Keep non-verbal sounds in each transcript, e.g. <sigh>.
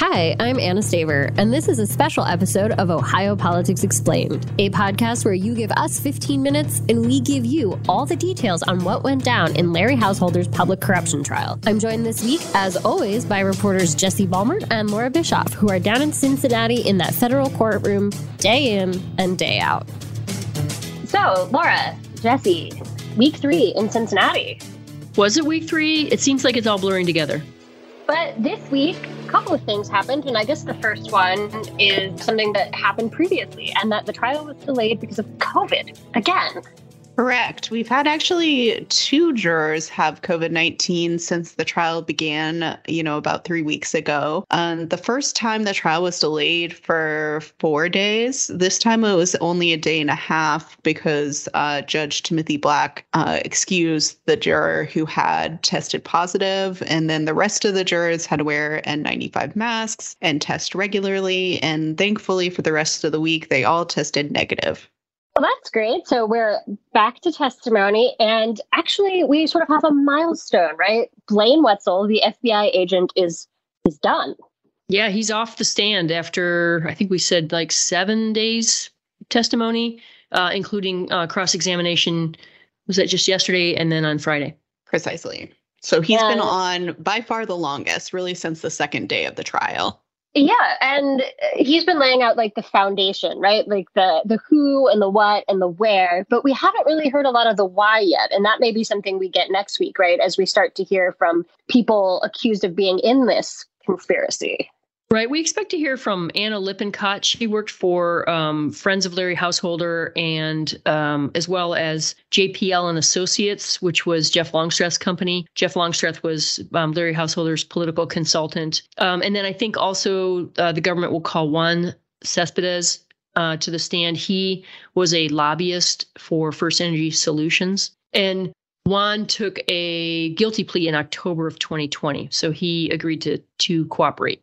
Hi, I'm Anna Staver, and this is a special episode of Ohio Politics Explained, a podcast where you give us 15 minutes and we give you all the details on what went down in Larry Householder's public corruption trial. I'm joined this week, as always, by reporters Jesse Balmert and Laura Bischoff, who are down in Cincinnati in that federal courtroom day in and day out. So, Laura, Jesse, week three in Cincinnati. Was it week three? It seems like it's all blurring together. But this week, a couple of things happened. And I guess the first one is something that happened previously, and that the trial was delayed because of COVID again. Correct. We've had actually two jurors have COVID 19 since the trial began, you know, about three weeks ago. Um, the first time the trial was delayed for four days. This time it was only a day and a half because uh, Judge Timothy Black uh, excused the juror who had tested positive, and then the rest of the jurors had to wear N95 masks and test regularly. And thankfully, for the rest of the week, they all tested negative. Well, that's great. So we're back to testimony, and actually, we sort of have a milestone, right? Blaine Wetzel, the FBI agent, is is done. Yeah, he's off the stand after I think we said like seven days testimony, uh, including uh, cross examination. Was that just yesterday and then on Friday? Precisely. So he's yeah. been on by far the longest, really, since the second day of the trial. Yeah, and uh, he's been laying out like the foundation, right? Like the the who and the what and the where, but we haven't really heard a lot of the why yet, and that may be something we get next week, right? As we start to hear from people accused of being in this conspiracy. Right. We expect to hear from Anna Lippincott. She worked for um, Friends of Larry Householder and um, as well as JPL and Associates, which was Jeff Longstreth's company. Jeff Longstreth was um, Larry Householder's political consultant. Um, and then I think also uh, the government will call Juan Cespedes uh, to the stand. He was a lobbyist for First Energy Solutions. And Juan took a guilty plea in October of 2020. So he agreed to to cooperate.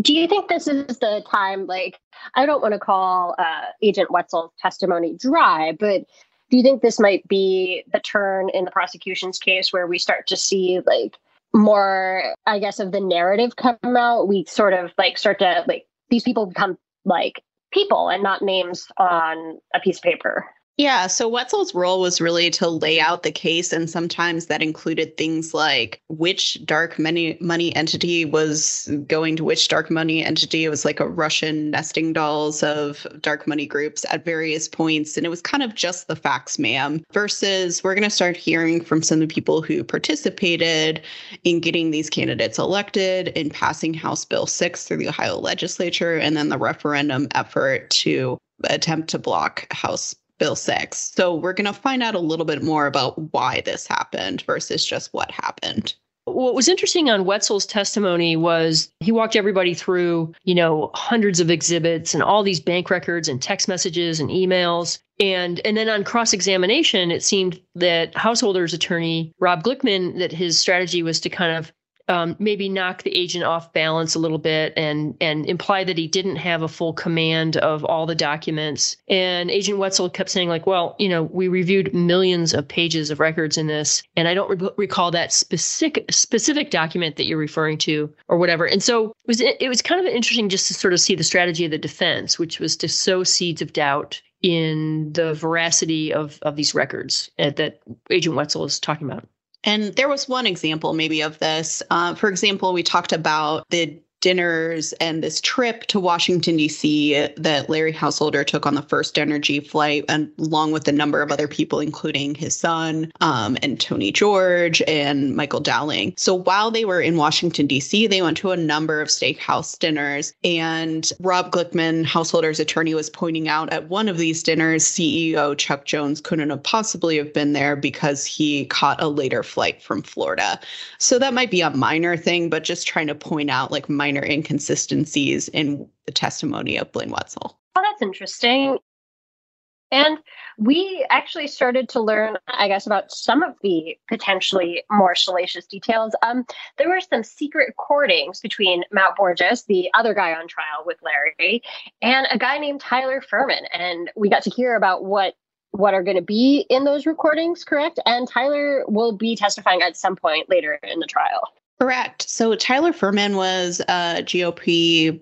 Do you think this is the time? Like, I don't want to call uh, Agent Wetzel's testimony dry, but do you think this might be the turn in the prosecution's case where we start to see like more, I guess, of the narrative come out? We sort of like start to like these people become like people and not names on a piece of paper. Yeah, so Wetzel's role was really to lay out the case, and sometimes that included things like which dark money money entity was going to which dark money entity. It was like a Russian nesting dolls of dark money groups at various points, and it was kind of just the facts, ma'am. Versus, we're going to start hearing from some of the people who participated in getting these candidates elected, in passing House Bill 6 through the Ohio legislature, and then the referendum effort to attempt to block House Bill 6. So we're going to find out a little bit more about why this happened versus just what happened. What was interesting on Wetzel's testimony was he walked everybody through, you know, hundreds of exhibits and all these bank records and text messages and emails. And and then on cross-examination, it seemed that householder's attorney, Rob Glickman, that his strategy was to kind of um, maybe knock the agent off balance a little bit and and imply that he didn't have a full command of all the documents. And Agent Wetzel kept saying like, well, you know, we reviewed millions of pages of records in this, and I don't re- recall that specific specific document that you're referring to or whatever. And so it was it was kind of interesting just to sort of see the strategy of the defense, which was to sow seeds of doubt in the veracity of of these records uh, that Agent Wetzel is talking about. And there was one example, maybe, of this. Uh, for example, we talked about the dinners and this trip to Washington, D.C. that Larry Householder took on the first energy flight, and along with a number of other people, including his son um, and Tony George and Michael Dowling. So while they were in Washington, D.C., they went to a number of steakhouse dinners. And Rob Glickman, Householder's attorney, was pointing out at one of these dinners, CEO Chuck Jones couldn't have possibly have been there because he caught a later flight from Florida. So that might be a minor thing, but just trying to point out like minor minor inconsistencies in the testimony of Blaine Wetzel. Oh, that's interesting. And we actually started to learn, I guess, about some of the potentially more salacious details. Um, there were some secret recordings between Matt Borges, the other guy on trial with Larry, and a guy named Tyler Fehrman. And we got to hear about what what are going to be in those recordings, correct? And Tyler will be testifying at some point later in the trial. Correct. So Tyler Fehrman was a GOP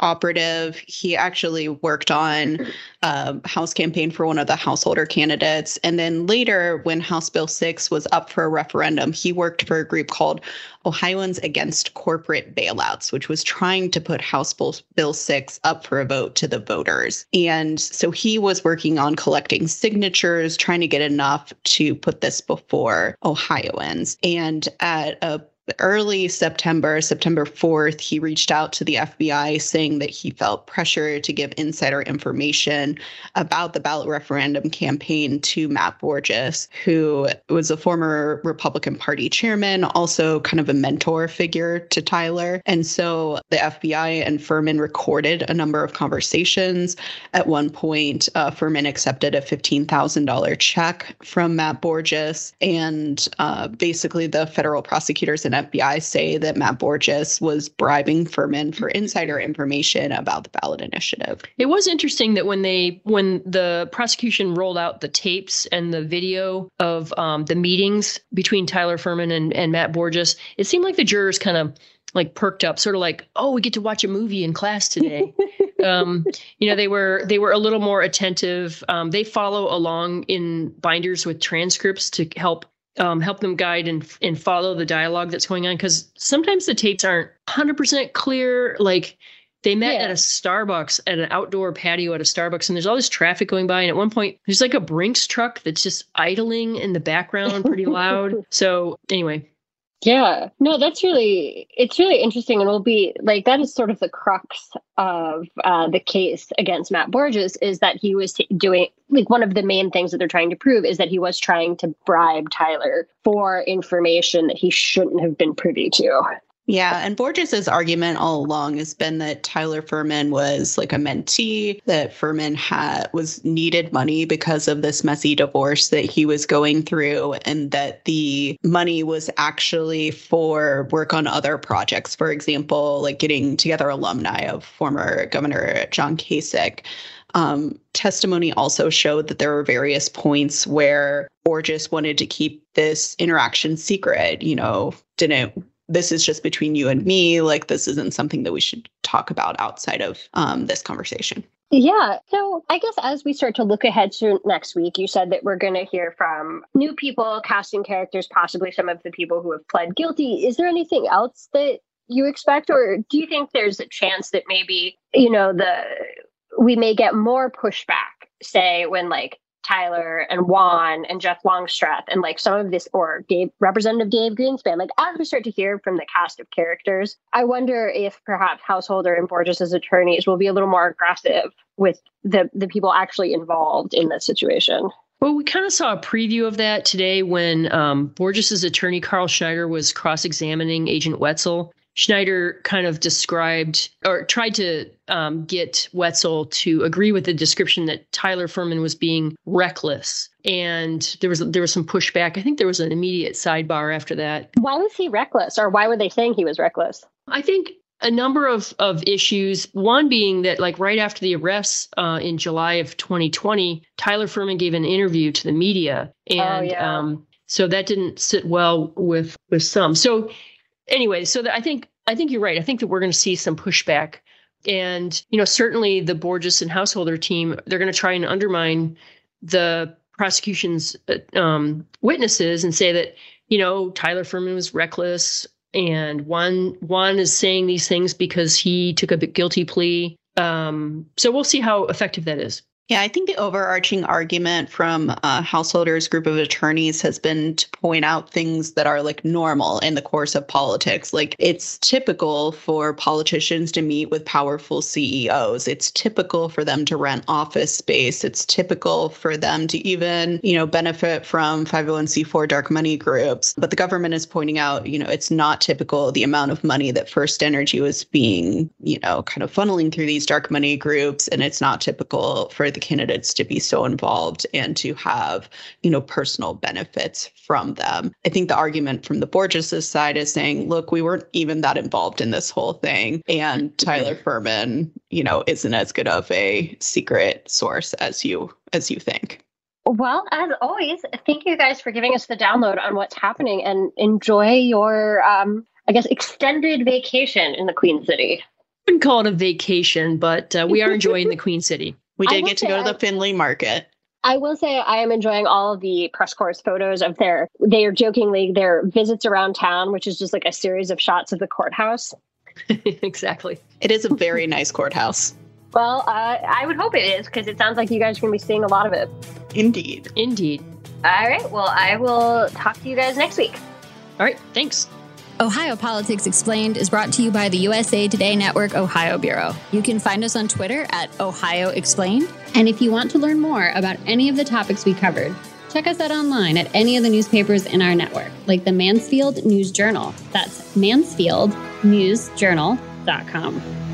operative. He actually worked on a House campaign for one of the householder candidates. And then later, when House Bill 6 was up for a referendum, he worked for a group called Ohioans Against Corporate Bailouts, which was trying to put House Bill 6 up for a vote to the voters. And so he was working on collecting signatures, trying to get enough to put this before Ohioans. And at a early September, September 4th, he reached out to the FBI saying that he felt pressure to give insider information about the ballot referendum campaign to Matt Borges, who was a former Republican Party chairman, also kind of a mentor figure to Tyler. And so the FBI and Fehrman recorded a number of conversations. At one point, uh, Fehrman accepted a $15,000 check from Matt Borges. And uh, basically, the federal prosecutors and FBI say that Matt Borges was bribing Fehrman for insider information about the ballot initiative. It was interesting that when they when the prosecution rolled out the tapes and the video of um, the meetings between Tyler Fehrman and, and Matt Borges, it seemed like the jurors kind of like perked up, sort of like, oh, we get to watch a movie in class today. <laughs> um, you know, they were they were a little more attentive. Um, they follow along in binders with transcripts to help um, help them guide and and follow the dialogue that's going on because sometimes the tapes aren't 100% clear like they met yeah. at a Starbucks at an outdoor patio at a Starbucks and there's all this traffic going by and at one point there's like a Brinks truck that's just idling in the background pretty loud <laughs> so anyway yeah, no, that's really it's really interesting, and will be like that is sort of the crux of uh, the case against Matt Borges is that he was t- doing like one of the main things that they're trying to prove is that he was trying to bribe Tyler for information that he shouldn't have been privy to. Yeah, and Borges's argument all along has been that Tyler Fehrman was like a mentee, that Fehrman had was needed money because of this messy divorce that he was going through, and that the money was actually for work on other projects. For example, like getting together alumni of former Governor John Kasich. Um, testimony also showed that there were various points where Borges wanted to keep this interaction secret, you know, didn't this is just between you and me. Like, this isn't something that we should talk about outside of um, this conversation. Yeah. So I guess as we start to look ahead to next week, you said that we're going to hear from new people, casting characters, possibly some of the people who have pled guilty. Is there anything else that you expect, or do you think there's a chance that maybe, you know, the we may get more pushback, say, when like Tyler and Juan and Jeff Longstreth and like some of this, or Dave, Representative Dave Greenspan, like as we start to hear from the cast of characters, I wonder if perhaps Householder and Borges's attorneys will be a little more aggressive with the, the people actually involved in this situation. Well, we kind of saw a preview of that today when um, Borges's attorney Karl Schneider was cross-examining Agent Wetzel, Schneider kind of described or tried to um, get Wetzel to agree with the description that Tyler Fehrman was being reckless, and there was there was some pushback. I think there was an immediate sidebar after that. Why was he reckless, or why were they saying he was reckless? I think a number of of issues. One being that, like right after the arrests uh, in July of 2020, Tyler Fehrman gave an interview to the media, oh, and oh, yeah. um, so that didn't sit well with with some. So anyway, so I think I think you're right. I think that we're going to see some pushback, and you know, certainly the Borges and Householder team they're going to try and undermine the prosecution's uh, um, witnesses and say that you know Tyler Fehrman was reckless, and one one is saying these things because he took a guilty plea. Um, so we'll see how effective that is. Yeah, I think the overarching argument from uh, householders group of attorneys has been to point out things that are like normal in the course of politics. Like it's typical for politicians to meet with powerful CEOs. It's typical for them to rent office space. It's typical for them to even, you know, benefit from 501c4 dark money groups. But the government is pointing out, you know, it's not typical the amount of money that First Energy was being, you know, kind of funneling through these dark money groups. And it's not typical for the the candidates to be so involved and to have, you know, personal benefits from them. I think the argument from the Borges' side is saying, look, we weren't even that involved in this whole thing. And Tyler Fehrman, you know, isn't as good of a secret source as you as you think. Well, as always, thank you guys for giving us the download on what's happening and enjoy your um, I guess, extended vacation in the Queen City. I wouldn't call it a vacation, but uh, we are enjoying the <laughs> Queen City. We did get to say go to I- the Findlay Market. I will say I am enjoying all of the press corps photos of their they are jokingly their visits around town, which is just like a series of shots of the courthouse. <laughs> exactly. It is a very nice courthouse. Well, uh, I would hope it is because it sounds like you guys are going to be seeing a lot of it. Indeed. Indeed. All right. Well, I will talk to you guys next week. All right. Thanks. Ohio Politics Explained is brought to you by the USA Today Network Ohio Bureau. You can find us on Twitter at Ohio Explained. And if you want to learn more about any of the topics we covered, check us out online at any of the newspapers in our network, like the Mansfield News Journal. That's mansfieldnewsjournal.com.